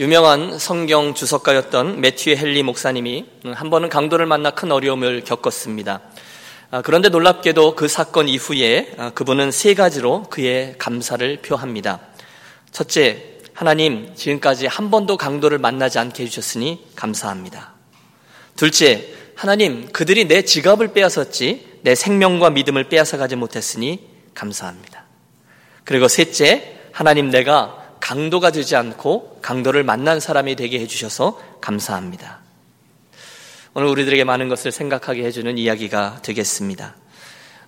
유명한 성경 주석가였던 매튜 헨리 목사님이 한 번은 강도를 만나 큰 어려움을 겪었습니다. 아, 그런데 놀랍게도 그 사건 이후에 아, 그분은 세 가지로 그의 감사를 표합니다. 첫째, 하나님, 지금까지 한 번도 강도를 만나지 않게 해주셨으니 감사합니다. 둘째, 하나님, 그들이 내 지갑을 빼앗았지, 내 생명과 믿음을 빼앗아가지 못했으니 감사합니다. 그리고 셋째, 하나님 내가 강도가 되지 않고 강도를 만난 사람이 되게 해주셔서 감사합니다. 오늘 우리들에게 많은 것을 생각하게 해주는 이야기가 되겠습니다.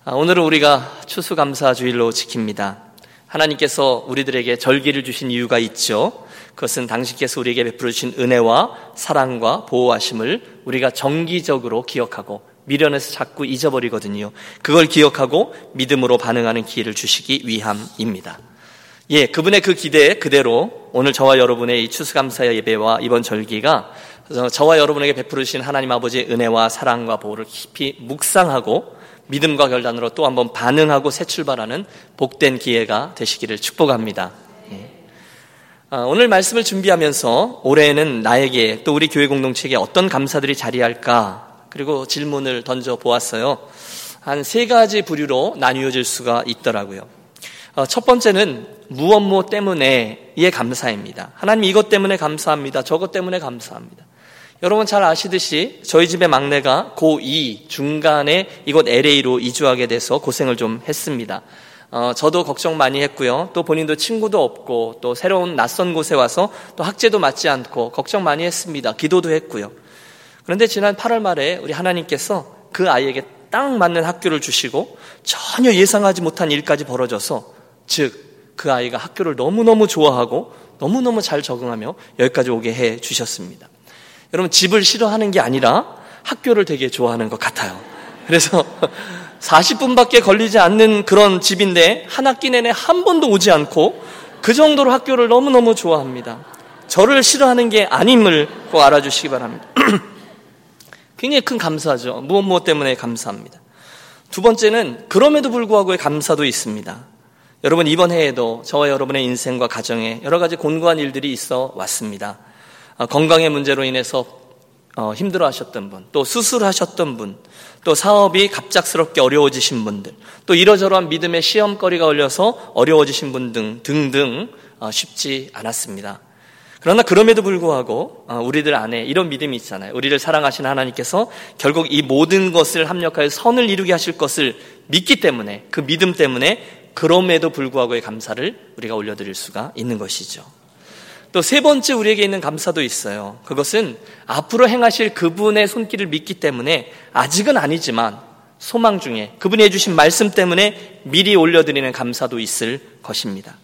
아, 오늘은 우리가 추수감사 주일로 지킵니다. 하나님께서 우리들에게 절기를 주신 이유가 있죠. 그것은 당신께서 우리에게 베풀어 주신 은혜와 사랑과 보호하심을 우리가 정기적으로 기억하고 미련에서 자꾸 잊어버리거든요. 그걸 기억하고 믿음으로 반응하는 기회를 주시기 위함입니다. 예, 그분의 그 기대 그대로 오늘 저와 여러분의 이 추수감사 예배와 이번 절기가 저와 여러분에게 베풀으신 하나님 아버지의 은혜와 사랑과 보호를 깊이 묵상하고 믿음과 결단으로 또 한번 반응하고 새 출발하는 복된 기회가 되시기를 축복합니다. 예. 아, 오늘 말씀을 준비하면서 올해에는 나에게 또 우리 교회 공동체에게 어떤 감사들이 자리할까 그리고 질문을 던져 보았어요. 한 세 가지 부류로 나뉘어질 수가 있더라고요. 어, 첫 번째는 무엇 무 때문에의 감사입니다. 하나님 이것 때문에 감사합니다. 저것 때문에 감사합니다. 여러분 잘 아시듯이 저희 집의 막내가 고2 중간에 이곳 LA로 이주하게 돼서 고생을 좀 했습니다. 어, 저도 걱정 많이 했고요. 또 본인도 친구도 없고 또 새로운 낯선 곳에 와서 또 학제도 맞지 않고 걱정 많이 했습니다. 기도도 했고요. 그런데 지난 8월 말에 우리 하나님께서 그 아이에게 딱 맞는 학교를 주시고 전혀 예상하지 못한 일까지 벌어져서 즉, 그 아이가 학교를 너무너무 좋아하고 너무너무 잘 적응하며 여기까지 오게 해 주셨습니다. 여러분, 집을 싫어하는 게 아니라 학교를 되게 좋아하는 것 같아요. 그래서 40분밖에 걸리지 않는 그런 집인데 한 학기 내내 한 번도 오지 않고 그 정도로 학교를 너무너무 좋아합니다. 저를 싫어하는 게 아님을 꼭 알아주시기 바랍니다. 굉장히 큰 감사죠. 무엇 무엇 때문에 감사합니다. 두 번째는 그럼에도 불구하고의 감사도 있습니다. 여러분 이번 해에도 저와 여러분의 인생과 가정에 여러 가지 곤고한 일들이 있어 왔습니다. 어, 건강의 문제로 인해서 어, 힘들어 하셨던 분, 또 수술하셨던 분, 또 사업이 갑작스럽게 어려워지신 분들, 또 이러저러한 믿음의 시험거리가 올려서 어려워지신 분 등 등등 어, 쉽지 않았습니다. 그러나 그럼에도 불구하고 우리들 안에 이런 믿음이 있잖아요. 우리를 사랑하시는 하나님께서 결국 이 모든 것을 합력하여 선을 이루게 하실 것을 믿기 때문에 그 믿음 때문에 그럼에도 불구하고의 감사를 우리가 올려드릴 수가 있는 것이죠. 또 세 번째 우리에게 있는 감사도 있어요. 그것은 앞으로 행하실 그분의 손길을 믿기 때문에 아직은 아니지만 소망 중에 그분이 해주신 말씀 때문에 미리 올려드리는 감사도 있을 것입니다.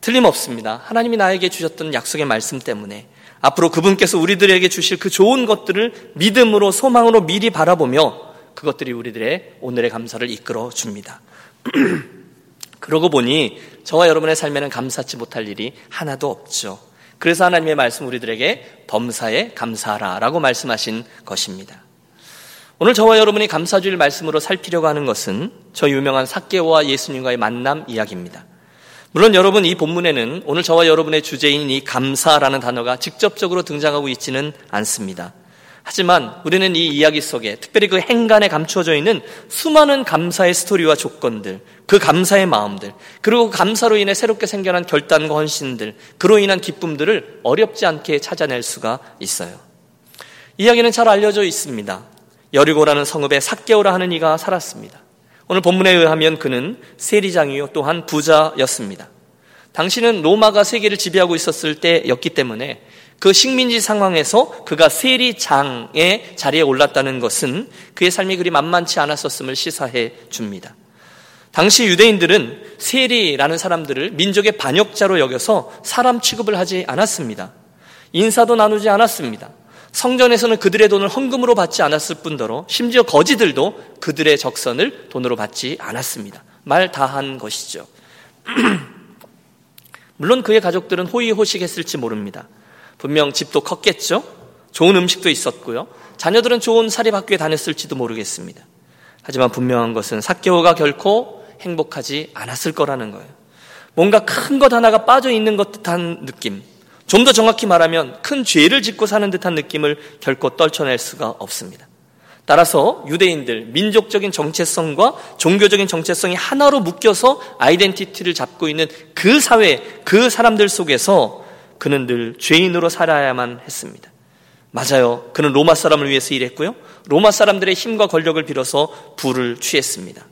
틀림없습니다. 하나님이 나에게 주셨던 약속의 말씀 때문에 앞으로 그분께서 우리들에게 주실 그 좋은 것들을 믿음으로 소망으로 미리 바라보며 그것들이 우리들의 오늘의 감사를 이끌어 줍니다. 그러고 보니 저와 여러분의 삶에는 감사치 못할 일이 하나도 없죠. 그래서 하나님의 말씀 우리들에게 범사에 감사하라 라고 말씀하신 것입니다. 오늘 저와 여러분이 감사주일 말씀으로 살피려고 하는 것은 저 유명한 사개오와 예수님과의 만남 이야기입니다. 물론 여러분 이 본문에는 오늘 저와 여러분의 주제인 이 감사라는 단어가 직접적으로 등장하고 있지는 않습니다. 하지만 우리는 이 이야기 속에 특별히 그 행간에 감추어져 있는 수많은 감사의 스토리와 조건들, 그 감사의 마음들, 그리고 감사로 인해 새롭게 생겨난 결단과 헌신들, 그로 인한 기쁨들을 어렵지 않게 찾아낼 수가 있어요. 이야기는 잘 알려져 있습니다. 여리고라는 성읍에 삭개오라 하는 이가 살았습니다. 오늘 본문에 의하면 그는 세리장이요 또한 부자였습니다. 당신은 로마가 세계를 지배하고 있었을 때였기 때문에 그 식민지 상황에서 그가 세리장의 자리에 올랐다는 것은 그의 삶이 그리 만만치 않았었음을 시사해 줍니다. 당시 유대인들은 세리라는 사람들을 민족의 반역자로 여겨서 사람 취급을 하지 않았습니다. 인사도 나누지 않았습니다. 성전에서는 그들의 돈을 헌금으로 받지 않았을 뿐더러 심지어 거지들도 그들의 적선을 돈으로 받지 않았습니다. 말 다 한 것이죠. 물론 그의 가족들은 호의호식했을지 모릅니다. 분명 집도 컸겠죠? 좋은 음식도 있었고요. 자녀들은 좋은 사립학교에 다녔을지도 모르겠습니다. 하지만 분명한 것은 사개오가 결코 행복하지 않았을 거라는 거예요. 뭔가 큰 것 하나가 빠져 있는 것 듯한 느낌. 좀 더 정확히 말하면 큰 죄를 짓고 사는 듯한 느낌을 결코 떨쳐낼 수가 없습니다. 따라서 유대인들 민족적인 정체성과 종교적인 정체성이 하나로 묶여서 아이덴티티를 잡고 있는 그 사회, 그 사람들 속에서 그는 늘 죄인으로 살아야만 했습니다. 맞아요. 그는 로마 사람을 위해서 일했고요. 로마 사람들의 힘과 권력을 빌어서 부를 취했습니다.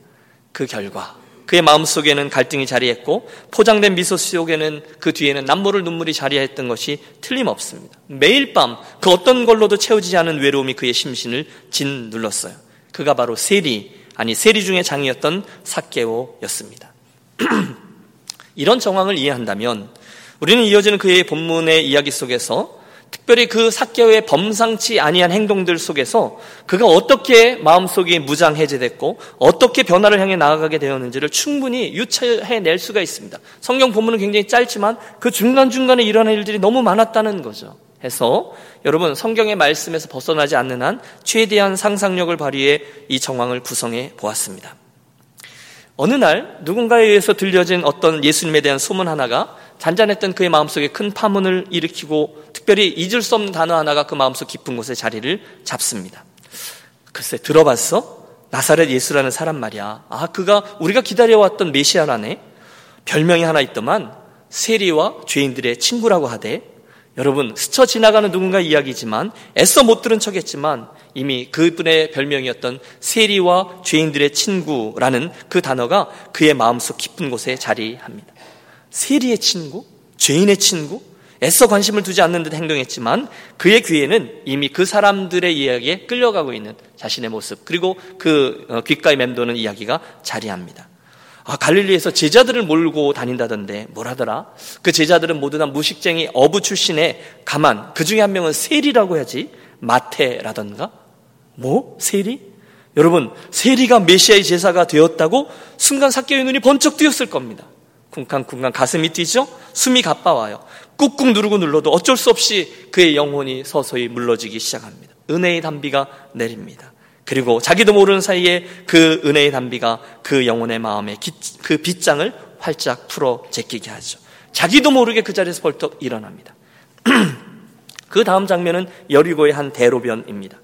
그 결과 그의 마음속에는 갈등이 자리했고 포장된 미소 속에는 그 뒤에는 남모를 눈물이 자리했던 것이 틀림없습니다. 매일 밤 그 어떤 걸로도 채워지지 않은 외로움이 그의 심신을 짓눌렀어요. 그가 바로 세리 아니 세리 중의 장이었던 사케오였습니다. 이런 정황을 이해한다면 우리는 이어지는 그의 본문의 이야기 속에서 특별히 그 사개오의 범상치 아니한 행동들 속에서 그가 어떻게 마음속이 무장해제됐고 어떻게 변화를 향해 나아가게 되었는지를 충분히 유추해낼 수가 있습니다. 성경 본문은 굉장히 짧지만 그 중간중간에 일어난 일들이 너무 많았다는 거죠. 해서 여러분 성경의 말씀에서 벗어나지 않는 한 최대한 상상력을 발휘해 이 정황을 구성해 보았습니다. 어느 날 누군가에 의해서 들려진 어떤 예수님에 대한 소문 하나가 잔잔했던 그의 마음속에 큰 파문을 일으키고 특별히 잊을 수 없는 단어 하나가 그 마음속 깊은 곳에 자리를 잡습니다. 글쎄 들어봤어? 나사렛 예수라는 사람 말이야. 아 그가 우리가 기다려왔던 메시아라네. 별명이 하나 있더만 세리와 죄인들의 친구라고 하대. 여러분 스쳐 지나가는 누군가 이야기지만 애써 못 들은 척했지만 이미 그분의 별명이었던 세리와 죄인들의 친구라는 그 단어가 그의 마음속 깊은 곳에 자리합니다. 세리의 친구, 죄인의 친구, 애써 관심을 두지 않는 듯 행동했지만 그의 귀에는 이미 그 사람들의 이야기에 끌려가고 있는 자신의 모습 그리고 그 어, 귓가에 맴도는 이야기가 자리합니다. 아, 갈릴리에서 제자들을 몰고 다닌다던데 뭘 하더라? 그 제자들은 모두 다 무식쟁이 어부 출신의 가만 그 중에 한 명은 세리라고 해야지 마태라던가 뭐 세리? 여러분 세리가 메시아의 제사가 되었다고 순간 사개의 눈이 번쩍 뜨였을 겁니다. 쿵쾅쿵쾅 가슴이 뛰죠? 숨이 가빠와요. 꾹꾹 누르고 눌러도 어쩔 수 없이 그의 영혼이 서서히 물러지기 시작합니다. 은혜의 담비가 내립니다. 그리고 자기도 모르는 사이에 그 은혜의 담비가 그 영혼의 마음에 그 빗장을 활짝 풀어 제끼게 하죠. 자기도 모르게 그 자리에서 벌떡 일어납니다. 그 다음 장면은 여리고의 한 대로변입니다.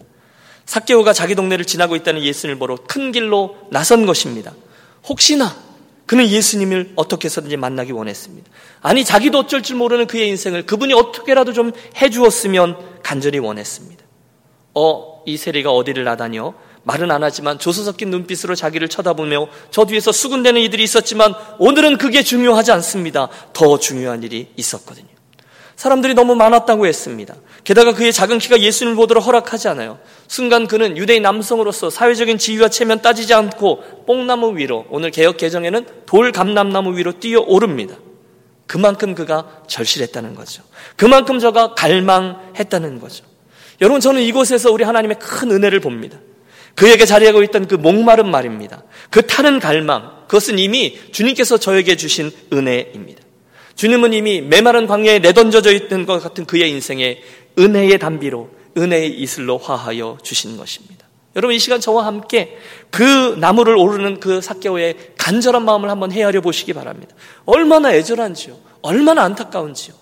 사케오가 자기 동네를 지나고 있다는 예수님을 보러 큰 길로 나선 것입니다. 혹시나 그는 예수님을 어떻게 해서든지 만나기 원했습니다. 아니, 자기도 어쩔 줄 모르는 그의 인생을 그분이 어떻게라도 좀 해주었으면 간절히 원했습니다. 어, 이 세리가 어디를 나다녀? 말은 안 하지만 조소 섞인 눈빛으로 자기를 쳐다보며 저 뒤에서 수군대는 이들이 있었지만 오늘은 그게 중요하지 않습니다. 더 중요한 일이 있었거든요. 사람들이 너무 많았다고 했습니다. 게다가 그의 작은 키가 예수님을 보도록 허락하지 않아요. 순간 그는 유대인 남성으로서 사회적인 지위와 체면 따지지 않고 뽕나무 위로 오늘 개혁 개정에는 돌 감람나무 위로 뛰어 오릅니다. 그만큼 그가 절실했다는 거죠. 그만큼 저가 갈망했다는 거죠. 여러분 저는 이곳에서 우리 하나님의 큰 은혜를 봅니다. 그에게 자리하고 있던 그 목마른 말입니다. 그 타는 갈망, 그것은 이미 주님께서 저에게 주신 은혜입니다. 주님은 이미 메마른 광야에 내던져져 있는 것 같은 그의 인생에 은혜의 담비로 은혜의 이슬로 화하여 주신 것입니다. 여러분 이 시간 저와 함께 그 나무를 오르는 그 사개오의 간절한 마음을 한번 헤아려 보시기 바랍니다. 얼마나 애절한지요. 얼마나 안타까운지요.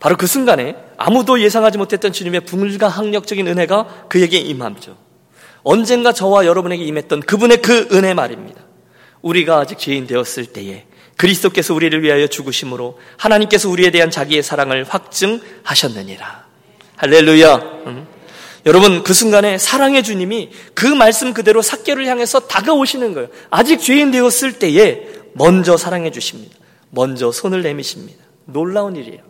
바로 그 순간에 아무도 예상하지 못했던 주님의 불가항력적인 은혜가 그에게 임함죠. 언젠가 저와 여러분에게 임했던 그분의 그 은혜 말입니다. 우리가 아직 죄인 되었을 때에 그리스도께서 우리를 위하여 죽으심으로 하나님께서 우리에 대한 자기의 사랑을 확증하셨느니라. 할렐루야. 음. 여러분 그 순간에 사랑의 주님이 그 말씀 그대로 사개를 향해서 다가오시는 거예요. 아직 죄인 되었을 때에 먼저 사랑해 주십니다. 먼저 손을 내미십니다. 놀라운 일이에요.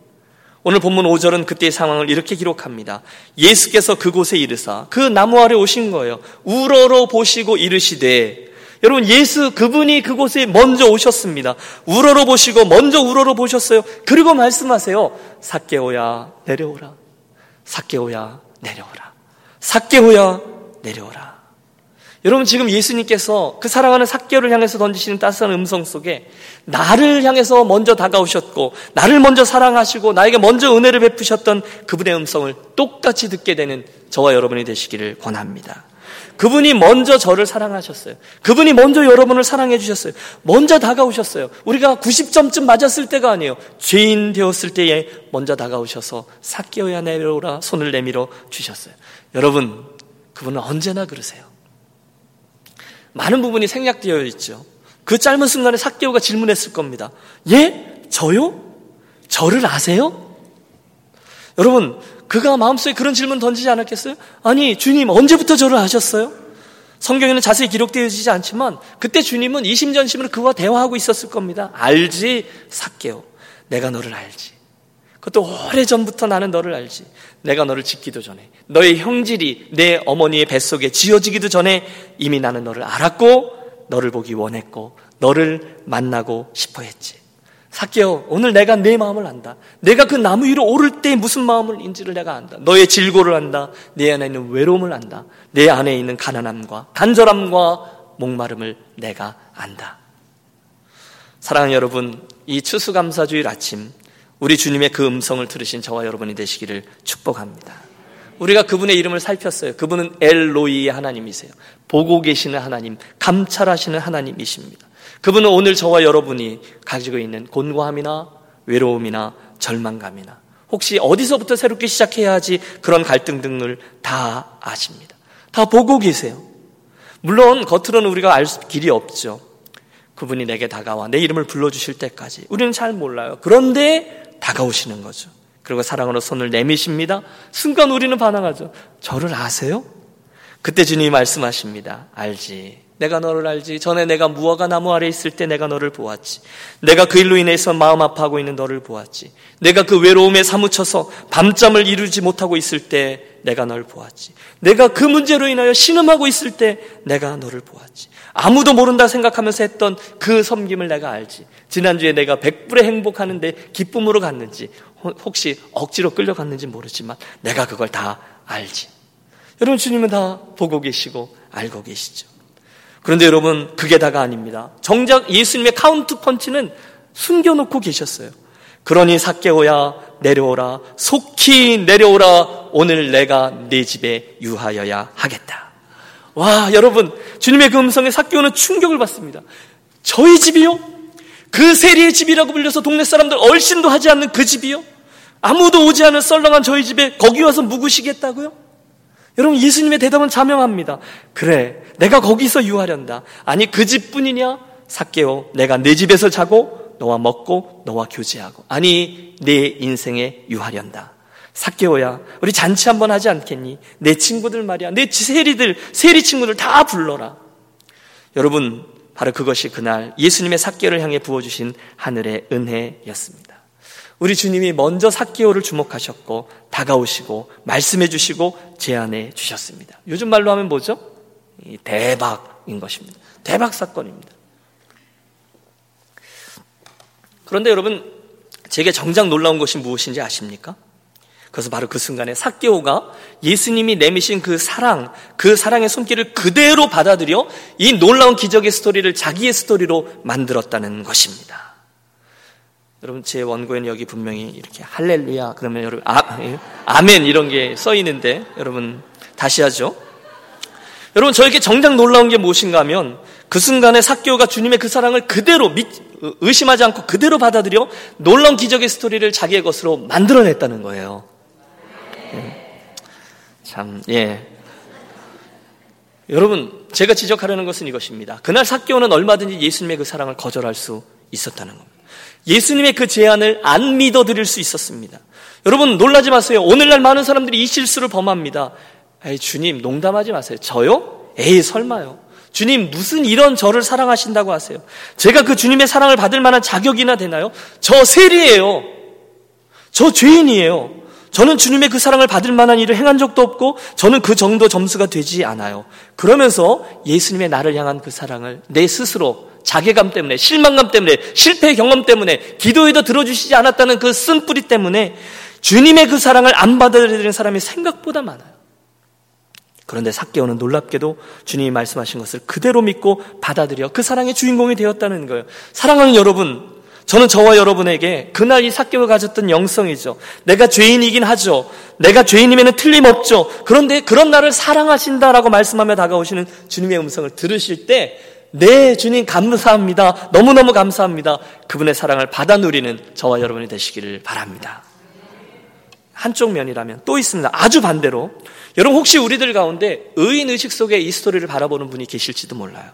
오늘 본문 5절은 그때의 상황을 이렇게 기록합니다. 예수께서 그곳에 이르사 그 나무 아래 오신 거예요. 우러러 보시고 이르시되 여러분 예수 그분이 그곳에 먼저 오셨습니다. 우러러 보시고 먼저 우러러 보셨어요. 그리고 말씀하세요. 사개오야 내려오라. 사개오야 내려오라. 사개오야 내려오라. 여러분 지금 예수님께서 그 사랑하는 사개오를 향해서 던지시는 따스한 음성 속에 나를 향해서 먼저 다가오셨고 나를 먼저 사랑하시고 나에게 먼저 은혜를 베푸셨던 그분의 음성을 똑같이 듣게 되는 저와 여러분이 되시기를 권합니다. 그분이 먼저 저를 사랑하셨어요. 그분이 먼저 여러분을 사랑해 주셨어요. 먼저 다가오셨어요. 우리가 90점쯤 맞았을 때가 아니에요. 죄인 되었을 때에 먼저 다가오셔서 삭개오야 내려오라 손을 내밀어 주셨어요. 여러분, 그분은 언제나 그러세요. 많은 부분이 생략되어 있죠. 그 짧은 순간에 삭개오가 질문했을 겁니다. 예? 저요? 저를 아세요? 여러분, 그가 마음속에 그런 질문 던지지 않았겠어요? 아니, 주님, 언제부터 저를 아셨어요? 성경에는 자세히 기록되어지지 않지만 그때 주님은 이심전심으로 그와 대화하고 있었을 겁니다. 알지, 삭개오. 내가 너를 알지. 그것도 오래 전부터 나는 너를 알지. 내가 너를 짓기도 전에, 너의 형질이 내 어머니의 뱃속에 지어지기도 전에 이미 나는 너를 알았고, 너를 보기 원했고, 너를 만나고 싶어 했지. 사개오 오늘 내가 내 마음을 안다. 내가 그 나무 위로 오를 때 무슨 마음을인지를 내가 안다. 너의 질고를 안다. 내 안에 있는 외로움을 안다. 내 안에 있는 가난함과 간절함과 목마름을 내가 안다. 사랑하는 여러분, 이 추수감사주일 아침 우리 주님의 그 음성을 들으신 저와 여러분이 되시기를 축복합니다. 우리가 그분의 이름을 살폈어요. 그분은 엘로이의 하나님이세요. 보고 계시는 하나님, 감찰하시는 하나님이십니다. 그분은 오늘 저와 여러분이 가지고 있는 곤고함이나 외로움이나 절망감이나 혹시 어디서부터 새롭게 시작해야 하지 그런 갈등 등을 다 아십니다. 다 보고 계세요. 물론 겉으로는 우리가 알 길이 없죠. 그분이 내게 다가와 내 이름을 불러주실 때까지 우리는 잘 몰라요. 그런데 다가오시는 거죠. 그리고 사랑으로 손을 내미십니다. 순간 우리는 반항하죠. 저를 아세요? 그때 주님이 말씀하십니다. 알지. 내가 너를 알지. 전에 내가 무화과 나무 아래 있을 때 내가 너를 보았지. 내가 그 일로 인해서 마음 아파하고 있는 너를 보았지. 내가 그 외로움에 사무쳐서 밤잠을 이루지 못하고 있을 때 내가 너를 보았지. 내가 그 문제로 인하여 신음하고 있을 때 내가 너를 보았지. 아무도 모른다 생각하면서 했던 그 섬김을 내가 알지. 지난주에 내가 백불의 행복하는데 기쁨으로 갔는지, 혹시 억지로 끌려갔는지 모르지만 내가 그걸 다 알지. 여러분 주님은 다 보고 계시고 알고 계시죠. 그런데 여러분, 그게 다가 아닙니다. 정작 예수님의 카운터 펀치는 숨겨놓고 계셨어요. 그러니 삭개오야 내려오라 속히 내려오라 오늘 내가 내 집에 유하여야 하겠다. 와 여러분 주님의 그 음성에 삭개오는 충격을 받습니다. 저희 집이요? 그 세리의 집이라고 불려서 동네 사람들 얼씬도 하지 않는 그 집이요? 아무도 오지 않은 썰렁한 저희 집에 거기 와서 묵으시겠다고요? 여러분 예수님의 대답은 자명합니다. 그래 내가 거기서 유하련다. 아니 그 집뿐이냐? 삭개오 내가 내 집에서 자고 너와 먹고 너와 교제하고 아니 내 인생에 유하련다. 삭개오야 우리 잔치 한번 하지 않겠니? 내 친구들 말이야 내 세리들 세리 친구들 다 불러라. 여러분 바로 그것이 그날 예수님의 삭개를 향해 부어주신 하늘의 은혜였습니다. 우리 주님이 먼저 삭개오를 주목하셨고 다가오시고 말씀해 주시고 제안해 주셨습니다. 요즘 말로 하면 뭐죠? 대박인 것입니다. 대박 사건입니다. 그런데 여러분, 제게 정작 놀라운 것이 무엇인지 아십니까? 그래서 바로 그 순간에 삭개오가 예수님이 내미신 그 사랑, 그 사랑의 손길을 그대로 받아들여 이 놀라운 기적의 스토리를 자기의 스토리로 만들었다는 것입니다. 여러분 제 원고에는 여기 분명히 이렇게 할렐루야 그러면 여러분 아, 예, 아멘 이런 게 써 있는데 여러분 다시 하죠. 여러분 저에게 정작 놀라운 게 무엇인가 하면 그 순간에 사교가 주님의 그 사랑을 그대로 믿, 의심하지 않고 그대로 받아들여 놀라운 기적의 스토리를 자기의 것으로 만들어냈다는 거예요. 예. 참, 예. 여러분, 제가 지적하려는 것은 이것입니다. 그날 사교는 얼마든지 예수님의 그 사랑을 거절할 수 있었다는 겁니다. 예수님의 그 제안을 안 믿어드릴 수 있었습니다. 여러분, 놀라지 마세요. 오늘날 많은 사람들이 이 실수를 범합니다. 에이, 주님, 농담하지 마세요. 저요? 에이, 설마요. 주님, 무슨 이런 저를 사랑하신다고 하세요? 제가 그 주님의 사랑을 받을 만한 자격이나 되나요? 저 세리예요. 저 죄인이에요. 저는 주님의 그 사랑을 받을 만한 일을 행한 적도 없고, 저는 그 정도 점수가 되지 않아요. 그러면서 예수님의 나를 향한 그 사랑을 내 스스로 자괴감 때문에, 실망감 때문에, 실패 경험 때문에, 기도에도 들어주시지 않았다는 그 쓴뿌리 때문에 주님의 그 사랑을 안 받아들이는 사람이 생각보다 많아요. 그런데 삭개오는 놀랍게도 주님이 말씀하신 것을 그대로 믿고 받아들여 그 사랑의 주인공이 되었다는 거예요. 사랑하는 여러분, 저는 저와 여러분에게 그날 이 사개오가 가졌던 영성이죠. 내가 죄인이긴 하죠. 내가 죄인이면 틀림없죠. 그런데 그런 나를 사랑하신다라고 말씀하며 다가오시는 주님의 음성을 들으실 때, 네, 주님 감사합니다. 너무너무 감사합니다. 그분의 사랑을 받아 누리는 저와 여러분이 되시기를 바랍니다. 한쪽 면이라면 또 있습니다. 아주 반대로. 여러분 혹시 우리들 가운데 의인 의식 속에 이 스토리를 바라보는 분이 계실지도 몰라요.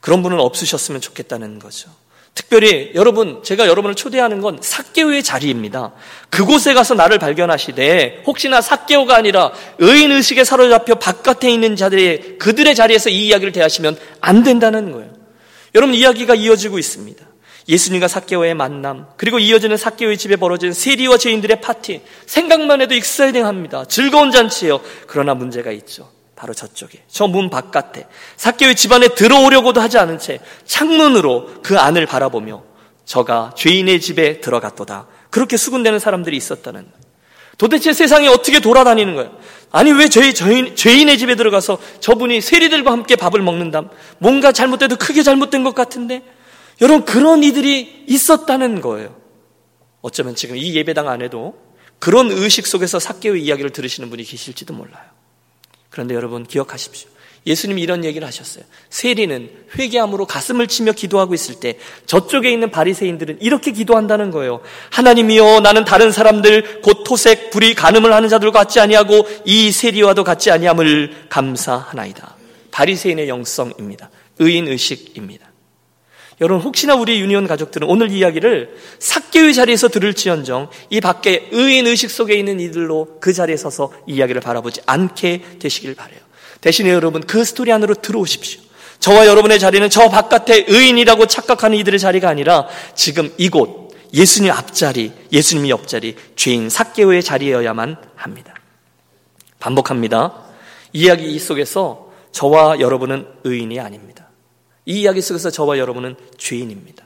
그런 분은 없으셨으면 좋겠다는 거죠. 특별히 여러분, 제가 여러분을 초대하는 건 사개오의 자리입니다. 그곳에 가서 나를 발견하시되 혹시나 사개오가 아니라 의인 의식에 사로잡혀 바깥에 있는 자들의 그들의 자리에서 이 이야기를 대하시면 안 된다는 거예요. 여러분 이야기가 이어지고 있습니다. 예수님과 사개오의 만남, 그리고 이어지는 사개오의 집에 벌어진 세리와 죄인들의 파티, 생각만 해도 익사이딩합니다. 즐거운 잔치예요. 그러나 문제가 있죠. 바로 저쪽에 저 문 바깥에 사개오의 집안에 들어오려고도 하지 않은 채 창문으로 그 안을 바라보며 저가 죄인의 집에 들어갔도다. 그렇게 수군대는 사람들이 있었다는 도대체 세상에 어떻게 돌아다니는 거예요? 아니 왜 저희 죄인, 죄인의 집에 들어가서 저분이 세리들과 함께 밥을 먹는다? 뭔가 잘못돼도 크게 잘못된 것 같은데 여러분 그런 이들이 있었다는 거예요. 어쩌면 지금 이 예배당 안에도 그런 의식 속에서 사개오의 이야기를 들으시는 분이 계실지도 몰라요. 그런데 여러분 기억하십시오. 예수님이 이런 얘기를 하셨어요. 세리는 회개함으로 가슴을 치며 기도하고 있을 때 저쪽에 있는 바리새인들은 이렇게 기도한다는 거예요. 하나님이여 나는 다른 사람들 곧 토색 불이 간음을 하는 자들과 같지 아니하고 이 세리와도 같지 아니함을 감사하나이다. 바리새인의 영성입니다. 의인 의식입니다. 여러분 혹시나 우리 유니온 가족들은 오늘 이야기를 삭개의 자리에서 들을지언정 이 밖에 의인 의식 속에 있는 이들로 그 자리에 서서 이야기를 바라보지 않게 되시길 바래요. 대신에 여러분 그 스토리 안으로 들어오십시오. 저와 여러분의 자리는 저 바깥에 의인이라고 착각하는 이들의 자리가 아니라 지금 이곳 예수님 앞자리, 예수님 옆자리, 죄인 삭개오의 자리여야만 합니다. 반복합니다. 이야기 속에서 저와 여러분은 의인이 아닙니다. 이 이야기 속에서 저와 여러분은 죄인입니다.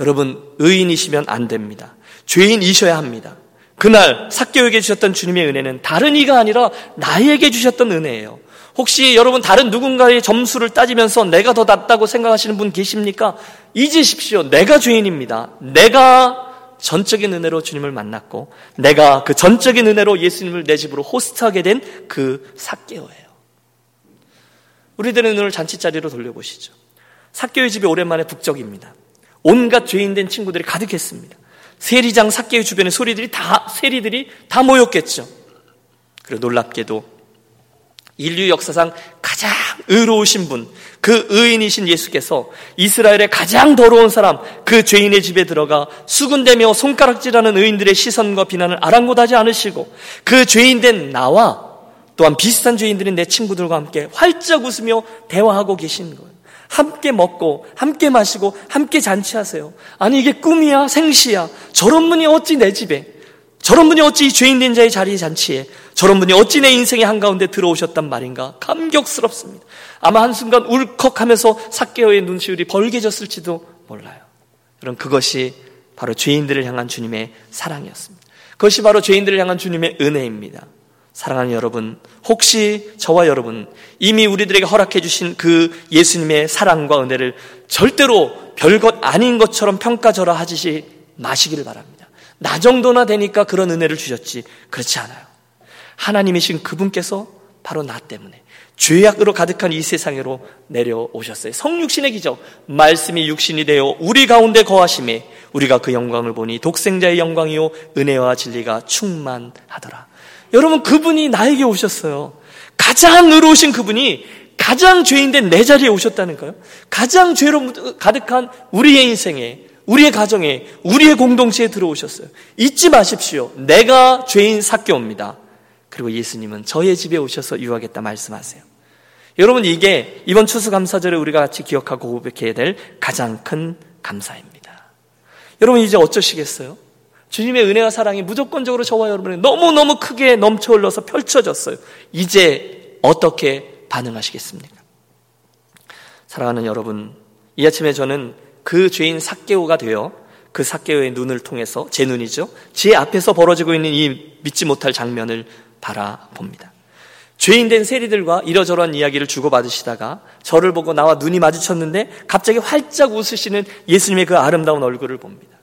여러분, 의인이시면 안 됩니다. 죄인이셔야 합니다. 그날 삭개에게 주셨던 주님의 은혜는 다른 이가 아니라 나에게 주셨던 은혜예요. 혹시 여러분 다른 누군가의 점수를 따지면서 내가 더 낫다고 생각하시는 분 계십니까? 잊으십시오. 내가 죄인입니다. 내가 전적인 은혜로 주님을 만났고 내가 그 전적인 은혜로 예수님을 내 집으로 호스트하게 된그 삭개오예요. 우리들의 눈을 잔치 자리로 돌려보시죠. 사개의 집이 오랜만에 북적입니다. 온갖 죄인된 친구들이 가득했습니다. 세리장 사개의 주변에 소리들이 다 세리들이 다 모였겠죠. 그리고 놀랍게도 인류 역사상 가장 의로우신 분, 그 의인이신 예수께서 이스라엘의 가장 더러운 사람, 그 죄인의 집에 들어가 수군대며 손가락질하는 의인들의 시선과 비난을 아랑곳하지 않으시고 그 죄인된 나와 또한 비슷한 죄인들인 내 친구들과 함께 활짝 웃으며 대화하고 계신 거예요. 함께 먹고 함께 마시고 함께 잔치하세요. 아니 이게 꿈이야 생시야. 저런 분이 어찌 내 집에 저런 분이 어찌 죄인 된 자의 자리 잔치에 저런 분이 어찌 내 인생의 한가운데 들어오셨단 말인가 감격스럽습니다. 아마 한순간 울컥하면서 사개오의 눈시울이 벌게졌을지도 몰라요. 그럼 그것이 바로 죄인들을 향한 주님의 사랑이었습니다. 그것이 바로 죄인들을 향한 주님의 은혜입니다. 사랑하는 여러분, 혹시 저와 여러분 이미 우리들에게 허락해 주신 그 예수님의 사랑과 은혜를 절대로 별것 아닌 것처럼 평가절하 하지 마시기를 바랍니다. 나 정도나 되니까 그런 은혜를 주셨지 그렇지 않아요. 하나님이신 그분께서 바로 나 때문에 죄악으로 가득한 이 세상으로 내려오셨어요. 성육신의 기적, 말씀이 육신이 되어 우리 가운데 거하심에 우리가 그 영광을 보니 독생자의 영광이요 은혜와 진리가 충만하더라. 여러분 그분이 나에게 오셨어요. 가장 의로우신 그분이 가장 죄인된 내 자리에 오셨다는거요 가장 죄로 가득한 우리의 인생에 우리의 가정에 우리의 공동체에 들어오셨어요. 잊지 마십시오. 내가 죄인 삭개옵니다. 그리고 예수님은 저의 집에 오셔서 유하겠다 말씀하세요. 여러분 이게 이번 추수감사절에 우리가 같이 기억하고 고백해야 될 가장 큰 감사입니다. 여러분 이제 어쩌시겠어요? 주님의 은혜와 사랑이 무조건적으로 저와 여러분에 너무너무 크게 넘쳐 흘러서 펼쳐졌어요. 이제 어떻게 반응하시겠습니까? 사랑하는 여러분, 이 아침에 저는 그 죄인 삭개오가 되어 그 삭개오의 눈을 통해서 제 눈이죠. 제 앞에서 벌어지고 있는 이 믿지 못할 장면을 바라봅니다. 죄인된 세리들과 이러저러한 이야기를 주고받으시다가 저를 보고 나와 눈이 마주쳤는데 갑자기 활짝 웃으시는 예수님의 그 아름다운 얼굴을 봅니다.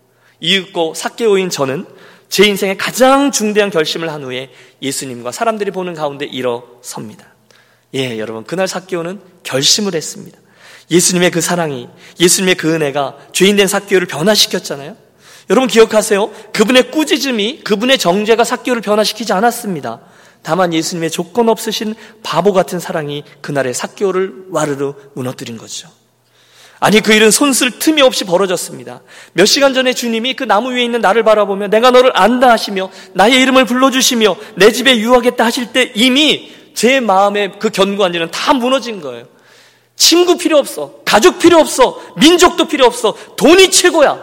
이윽고 삭개오인 저는 제 인생의 가장 중대한 결심을 한 후에 예수님과 사람들이 보는 가운데 일어섭니다. 예, 여러분, 그날 삭개오는 결심을 했습니다. 예수님의 그 사랑이, 예수님의 그 은혜가 죄인된 삭개오를 변화시켰잖아요. 여러분 기억하세요? 그분의 꾸짖음이, 그분의 정죄가 삭개오를 변화시키지 않았습니다. 다만 예수님의 조건 없으신 바보 같은 사랑이 그날의 삭개오를 와르르 무너뜨린 거죠. 아니 그 일은 손쓸 틈이 없이 벌어졌습니다. 몇 시간 전에 주님이 그 나무 위에 있는 나를 바라보며 내가 너를 안다 하시며 나의 이름을 불러주시며 내 집에 유하겠다 하실 때 이미 제 마음의 그 견고한 일은 다 무너진 거예요. 친구 필요 없어. 가족 필요 없어. 민족도 필요 없어. 돈이 최고야.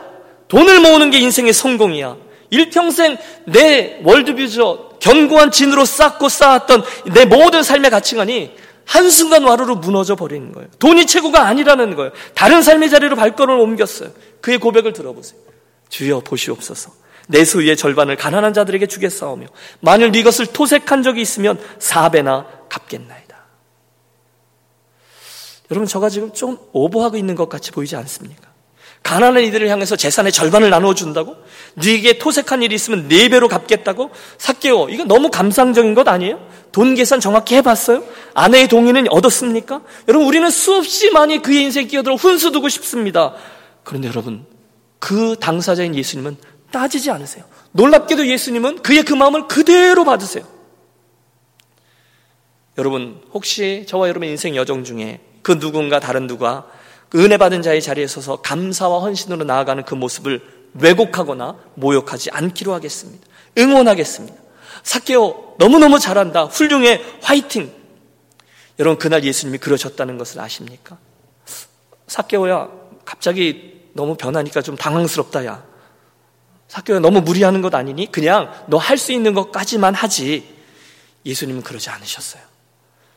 돈을 모으는 게 인생의 성공이야. 일평생 내 월드뷰저 견고한 진으로 쌓고 쌓았던 내 모든 삶의 가치관이 한순간 와르르 무너져 버리는 거예요. 돈이 최고가 아니라는 거예요. 다른 삶의 자리로 발걸음을 옮겼어요. 그의 고백을 들어보세요. 주여 보시옵소서. 내 소유의 절반을 가난한 자들에게 주겠사오며 만일 네 것을 토색한 적이 있으면 사배나 갚겠나이다. 여러분 저가 지금 좀 오버하고 있는 것 같이 보이지 않습니까? 가난한 이들을 향해서 재산의 절반을 나누어 준다고? 네게 토색한 일이 있으면 네 배로 갚겠다고? 사개오 이거 너무 감상적인 것 아니에요? 돈 계산 정확히 해봤어요? 아내의 동의는 얻었습니까? 여러분 우리는 수없이 많이 그의 인생에 끼어들어 훈수 두고 싶습니다. 그런데 여러분 그 당사자인 예수님은 따지지 않으세요. 놀랍게도 예수님은 그의 그 마음을 그대로 받으세요. 여러분 혹시 저와 여러분의 인생 여정 중에 그 누군가 다른 누가 그 은혜 받은 자의 자리에 서서 감사와 헌신으로 나아가는 그 모습을 왜곡하거나 모욕하지 않기로 하겠습니다. 응원하겠습니다. 사케오 너무너무 잘한다. 훌륭해. 화이팅. 여러분 그날 예수님이 그러셨다는 것을 아십니까? 사케오야 갑자기 너무 변하니까 좀 당황스럽다 야. 사케오야 너무 무리하는 것 아니니? 그냥 너 할 수 있는 것까지만 하지. 예수님은 그러지 않으셨어요.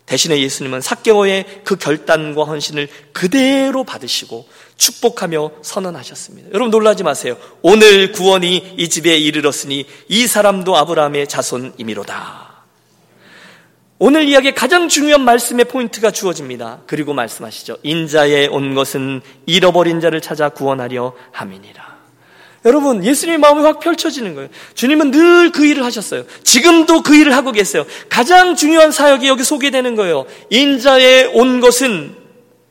대신에 예수님은 사개오의 그 결단과 헌신을 그대로 받으시고 축복하며 선언하셨습니다. 여러분 놀라지 마세요. 오늘 구원이 이 집에 이르렀으니 이 사람도 아브라함의 자손이미로다. 오늘 이야기의 가장 중요한 말씀의 포인트가 주어집니다. 그리고 말씀하시죠. 인자에 온 것은 잃어버린 자를 찾아 구원하려 함이니라. 여러분, 예수님의 마음이 확 펼쳐지는 거예요. 주님은 늘 그 일을 하셨어요. 지금도 그 일을 하고 계세요. 가장 중요한 사역이 여기 소개되는 거예요. 인자에 온 것은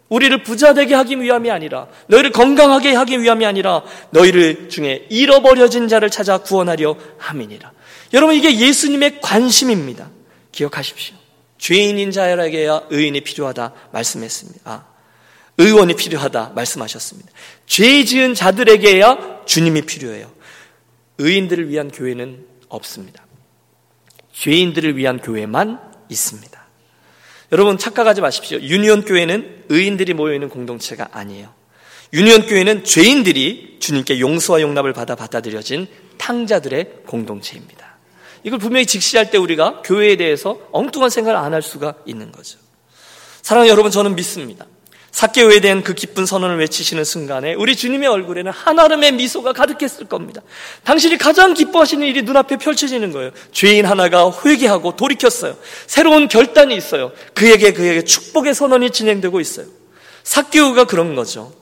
우리를 부자 되게 하기 위함이 아니라 너희를 건강하게 하기 위함이 아니라 너희를 중에 잃어버려진 자를 찾아 구원하려 함이니라. 여러분 이게 예수님의 관심입니다. 기억하십시오. 죄인인 자에게야 의인이 필요하다 말씀했습니다. 아, 의원이 필요하다 말씀하셨습니다. 죄 지은 자들에게야 주님이 필요해요. 의인들을 위한 교회는 없습니다. 죄인들을 위한 교회만 있습니다. 여러분 착각하지 마십시오. 유니온 교회는 의인들이 모여 있는 공동체가 아니에요. 유니온 교회는 죄인들이 주님께 용서와 용납을 받아 받아들여진 탕자들의 공동체입니다. 이걸 분명히 직시할 때 우리가 교회에 대해서 엉뚱한 생각을 안 할 수가 있는 거죠. 사랑하는 여러분 저는 믿습니다. 사개오에 대한 그 기쁜 선언을 외치시는 순간에 우리 주님의 얼굴에는 한아름의 미소가 가득했을 겁니다. 당신이 가장 기뻐하시는 일이 눈앞에 펼쳐지는 거예요. 죄인 하나가 회개하고 돌이켰어요. 새로운 결단이 있어요. 그에게 그에게 축복의 선언이 진행되고 있어요. 사개오가 그런 거죠.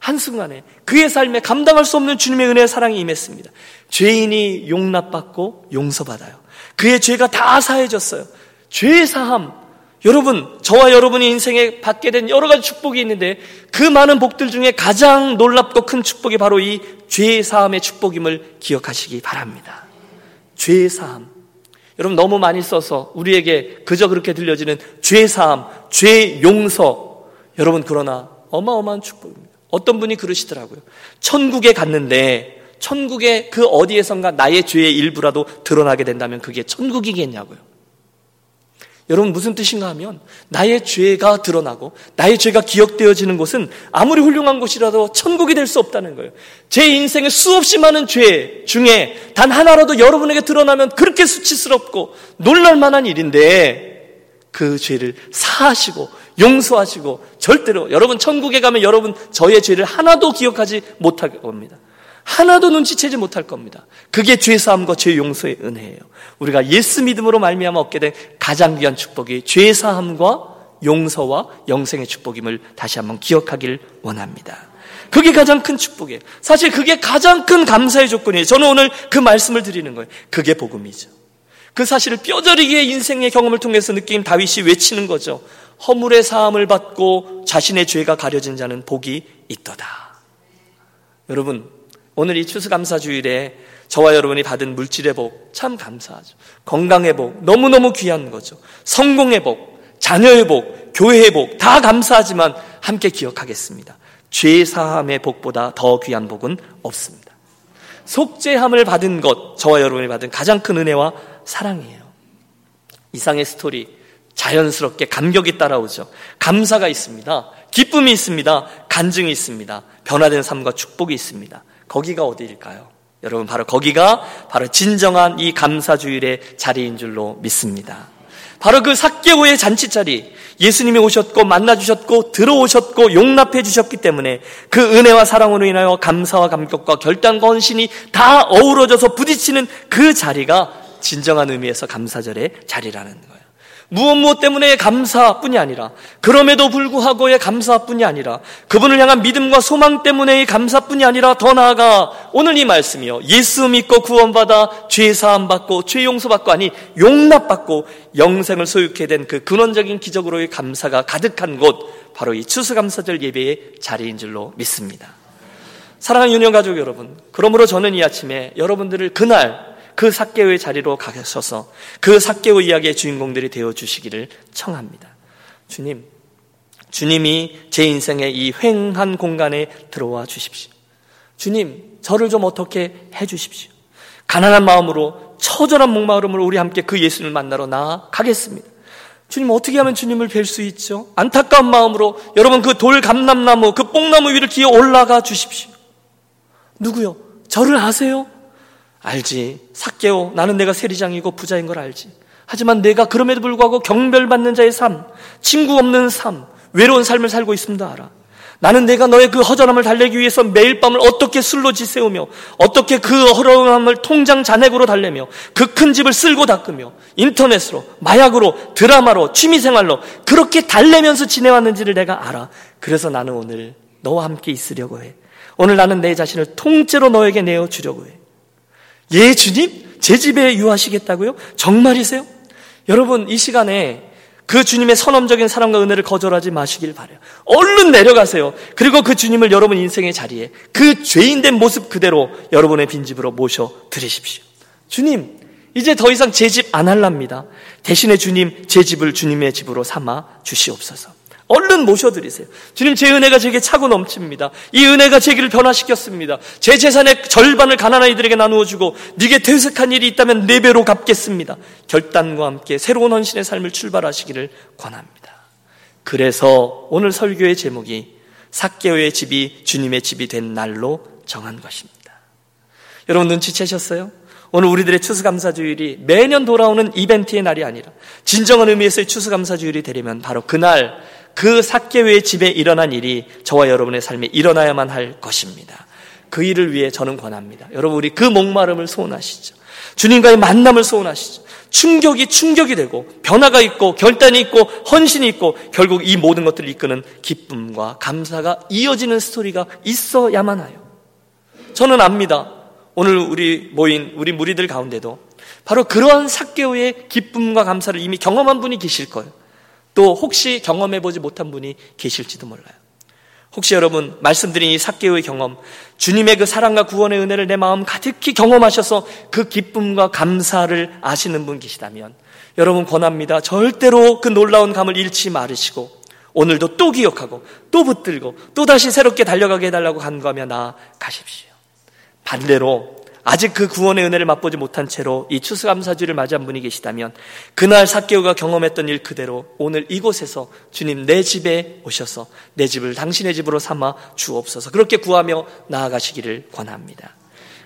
한순간에 그의 삶에 감당할 수 없는 주님의 은혜의 사랑이 임했습니다. 죄인이 용납받고 용서받아요. 그의 죄가 다 사해졌어요. 죄 사함, 여러분, 저와 여러분이 인생에 받게 된 여러 가지 축복이 있는데 그 많은 복들 중에 가장 놀랍고 큰 축복이 바로 이 죄 사함의 축복임을 기억하시기 바랍니다. 죄 사함. 여러분 너무 많이 써서 우리에게 그저 그렇게 들려지는 죄 사함, 죄 용서. 여러분 그러나 어마어마한 축복입니다. 어떤 분이 그러시더라고요. 천국에 갔는데 천국에 그 어디에선가 나의 죄의 일부라도 드러나게 된다면 그게 천국이겠냐고요. 여러분 무슨 뜻인가 하면 나의 죄가 드러나고 나의 죄가 기억되어지는 곳은 아무리 훌륭한 곳이라도 천국이 될 수 없다는 거예요. 제 인생에 수없이 많은 죄 중에 단 하나라도 여러분에게 드러나면 그렇게 수치스럽고 놀랄 만한 일인데 그 죄를 사하시고 용서하시고 절대로 여러분 천국에 가면 여러분 저의 죄를 하나도 기억하지 못할 겁니다. 하나도 눈치채지 못할 겁니다. 그게 죄 사함과 죄 용서의 은혜예요. 우리가 예수 믿음으로 말미암아 얻게 된 가장 귀한 축복이 죄 사함과 용서와 영생의 축복임을 다시 한번 기억하길 원합니다. 그게 가장 큰 축복이에요. 사실 그게 가장 큰 감사의 조건이에요. 저는 오늘 그 말씀을 드리는 거예요. 그게 복음이죠. 그 사실을 뼈저리게 인생의 경험을 통해서 느낀 다윗이 외치는 거죠. 허물의 사함을 받고 자신의 죄가 가려진 자는 복이 있도다. 여러분, 오늘 이 추수감사 주일에 저와 여러분이 받은 물질의 복 참 감사하죠. 건강의 복 너무너무 귀한 거죠. 성공의 복, 자녀의 복, 교회의 복 다 감사하지만 함께 기억하겠습니다. 죄 사함의 복보다 더 귀한 복은 없습니다. 속죄함을 받은 것, 저와 여러분이 받은 가장 큰 은혜와 사랑이에요. 이상의 스토리 자연스럽게 감격이 따라오죠. 감사가 있습니다. 기쁨이 있습니다. 간증이 있습니다. 변화된 삶과 축복이 있습니다. 거기가 어디일까요? 여러분 바로 거기가 바로 진정한 이 감사주일의 자리인 줄로 믿습니다. 바로 그 삭개오의 잔치 자리 예수님이 오셨고 만나주셨고 들어오셨고 용납해 주셨기 때문에 그 은혜와 사랑으로 인하여 감사와 감격과 결단과 헌신이 다 어우러져서 부딪히는 그 자리가 진정한 의미에서 감사절의 자리라는 거예요. 무엇 무엇 때문에 감사뿐이 아니라 그럼에도 불구하고의 감사뿐이 아니라 그분을 향한 믿음과 소망 때문에의 감사뿐이 아니라 더 나아가 오늘 이 말씀이요 예수 믿고 구원받아 죄 사함 받고 죄 용서 받고 아니 용납 받고 영생을 소유케 된 그 근원적인 기적으로의 감사가 가득한 곳 바로 이 추수감사절 예배의 자리인 줄로 믿습니다. 사랑하는 유년 가족 여러분, 그러므로 저는 이 아침에 여러분들을 그날 그 삭개오의 자리로 가셔서 그 삭개오 이야기의 주인공들이 되어 주시기를 청합니다. 주님, 주님이 제 인생의 이 횡한 공간에 들어와 주십시오. 주님, 저를 좀 어떻게 해 주십시오. 가난한 마음으로 처절한 목마름으로 우리 함께 그 예수님을 만나러 나가겠습니다. 주님 어떻게 하면 주님을 뵐 수 있죠? 안타까운 마음으로 여러분 그 돌 감람나무 그 뽕나무 위를 기어 올라가 주십시오. 누구요? 저를 아세요? 알지. 삭개오. 나는 내가 세리장이고 부자인 걸 알지. 하지만 내가 그럼에도 불구하고 경별받는 자의 삶, 친구 없는 삶, 외로운 삶을 살고 있습니다. 알아. 나는 내가 너의 그 허전함을 달래기 위해서 매일 밤을 어떻게 술로 지새우며 어떻게 그 허러함을 통장 잔액으로 달래며 그 큰 집을 쓸고 닦으며 인터넷으로 마약으로 드라마로 취미생활로 그렇게 달래면서 지내왔는지를 내가 알아. 그래서 나는 오늘 너와 함께 있으려고 해. 오늘 나는 내 자신을 통째로 너에게 내어 주려고 해. 예, 주님? 제 집에 유하시겠다고요? 정말이세요? 여러분, 이 시간에 그 주님의 선험적인 사랑과 은혜를 거절하지 마시길 바래요. 얼른 내려가세요. 그리고 그 주님을 여러분 인생의 자리에 그 죄인된 모습 그대로 여러분의 빈집으로 모셔 드리십시오. 주님, 이제 더 이상 제 집 안 할랍니다. 대신에 주님, 제 집을 주님의 집으로 삼아 주시옵소서. 얼른 모셔드리세요. 주님, 제 은혜가 제게 차고 넘칩니다. 이 은혜가 제 길을 변화시켰습니다. 제 재산의 절반을 가난한 이들에게 나누어 주고 네게 퇴색한 일이 있다면 네 배로 갚겠습니다. 결단과 함께 새로운 헌신의 삶을 출발하시기를 권합니다. 그래서 오늘 설교의 제목이 삭개오의 집이 주님의 집이 된 날로 정한 것입니다. 여러분 눈치채셨어요? 오늘 우리들의 추수감사주일이 매년 돌아오는 이벤트의 날이 아니라 진정한 의미에서의 추수감사주일이 되려면 바로 그날 그 삭개회의 집에 일어난 일이 저와 여러분의 삶에 일어나야만 할 것입니다. 그 일을 위해 저는 권합니다. 여러분 우리 그 목마름을 소원하시죠. 주님과의 만남을 소원하시죠. 충격이 충격이 되고 변화가 있고 결단이 있고 헌신이 있고 결국 이 모든 것들을 이끄는 기쁨과 감사가 이어지는 스토리가 있어야만 하요. 저는 압니다. 오늘 우리 모인 우리 무리들 가운데도 바로 그러한 삭개오의 기쁨과 감사를 이미 경험한 분이 계실 거예요. 또 혹시 경험해보지 못한 분이 계실지도 몰라요. 혹시 여러분 말씀드린 이 삭개의 경험, 주님의 그 사랑과 구원의 은혜를 내 마음 가득히 경험하셔서 그 기쁨과 감사를 아시는 분 계시다면 여러분 권합니다. 절대로 그 놀라운 감을 잃지 말으시고 오늘도 또 기억하고 또 붙들고 또 다시 새롭게 달려가게 해달라고 간구하며 나아가십시오. 반대로 아직 그 구원의 은혜를 맛보지 못한 채로 이 추수감사주를 맞이한 분이 계시다면 그날 사개오가 경험했던 일 그대로 오늘 이곳에서 주님 내 집에 오셔서 내 집을 당신의 집으로 삼아 주옵소서 그렇게 구하며 나아가시기를 권합니다.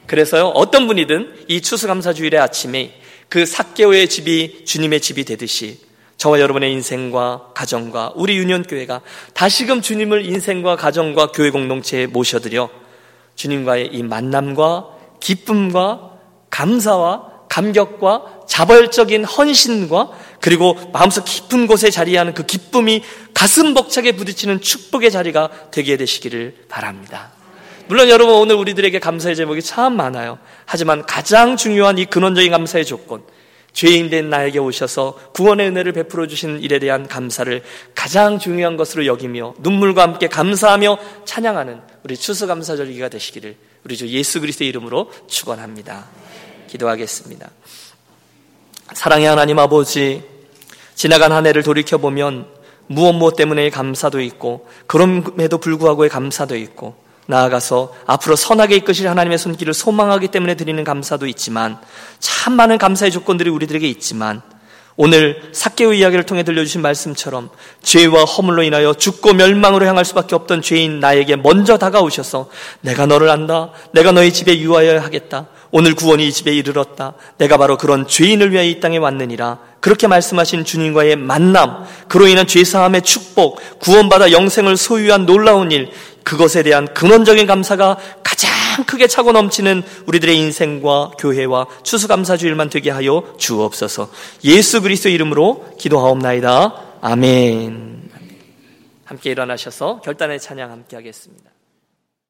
그래서요 어떤 분이든 이 추수감사주일의 아침에 그 사개오의 집이 주님의 집이 되듯이 저와 여러분의 인생과 가정과 우리 유년교회가 다시금 주님을 인생과 가정과 교회 공동체에 모셔드려 주님과의 이 만남과 기쁨과 감사와 감격과 자벌적인 헌신과 그리고 마음속 깊은 곳에 자리하는 그 기쁨이 가슴 벅차게 부딪히는 축복의 자리가 되게 되시기를 바랍니다. 물론 여러분 오늘 우리들에게 감사의 제목이 참 많아요. 하지만 가장 중요한 이 근원적인 감사의 조건, 죄인된 나에게 오셔서 구원의 은혜를 베풀어 주신 일에 대한 감사를 가장 중요한 것으로 여기며 눈물과 함께 감사하며 찬양하는 우리 추수감사절기가 되시기를 우리 주 예수 그리스도의 이름으로 축원합니다. 기도하겠습니다. 사랑의 하나님 아버지 지나간 한 해를 돌이켜 보면 무엇 무엇 때문에 감사도 있고 그럼에도 불구하고의 감사도 있고 나아가서 앞으로 선하게 이끄실 하나님의 손길을 소망하기 때문에 드리는 감사도 있지만 참 많은 감사의 조건들이 우리들에게 있지만 오늘 사개의 이야기를 통해 들려주신 말씀처럼 죄와 허물로 인하여 죽고 멸망으로 향할 수밖에 없던 죄인 나에게 먼저 다가오셔서 내가 너를 안다. 내가 너희 집에 유하여야 하겠다. 오늘 구원이 이 집에 이르렀다. 내가 바로 그런 죄인을 위하여 이 땅에 왔느니라. 그렇게 말씀하신 주님과의 만남, 그로 인한 죄사함의 축복, 구원받아 영생을 소유한 놀라운 일, 그것에 대한 근원적인 감사가 가장 크게 차고 넘치는 우리들의 인생과 교회와 추수감사주일만 되게 하여 주옵소서. 예수 그리스도 이름으로 기도하옵나이다. 아멘. 함께 일어나셔서 결단의 찬양 함께 하겠습니다.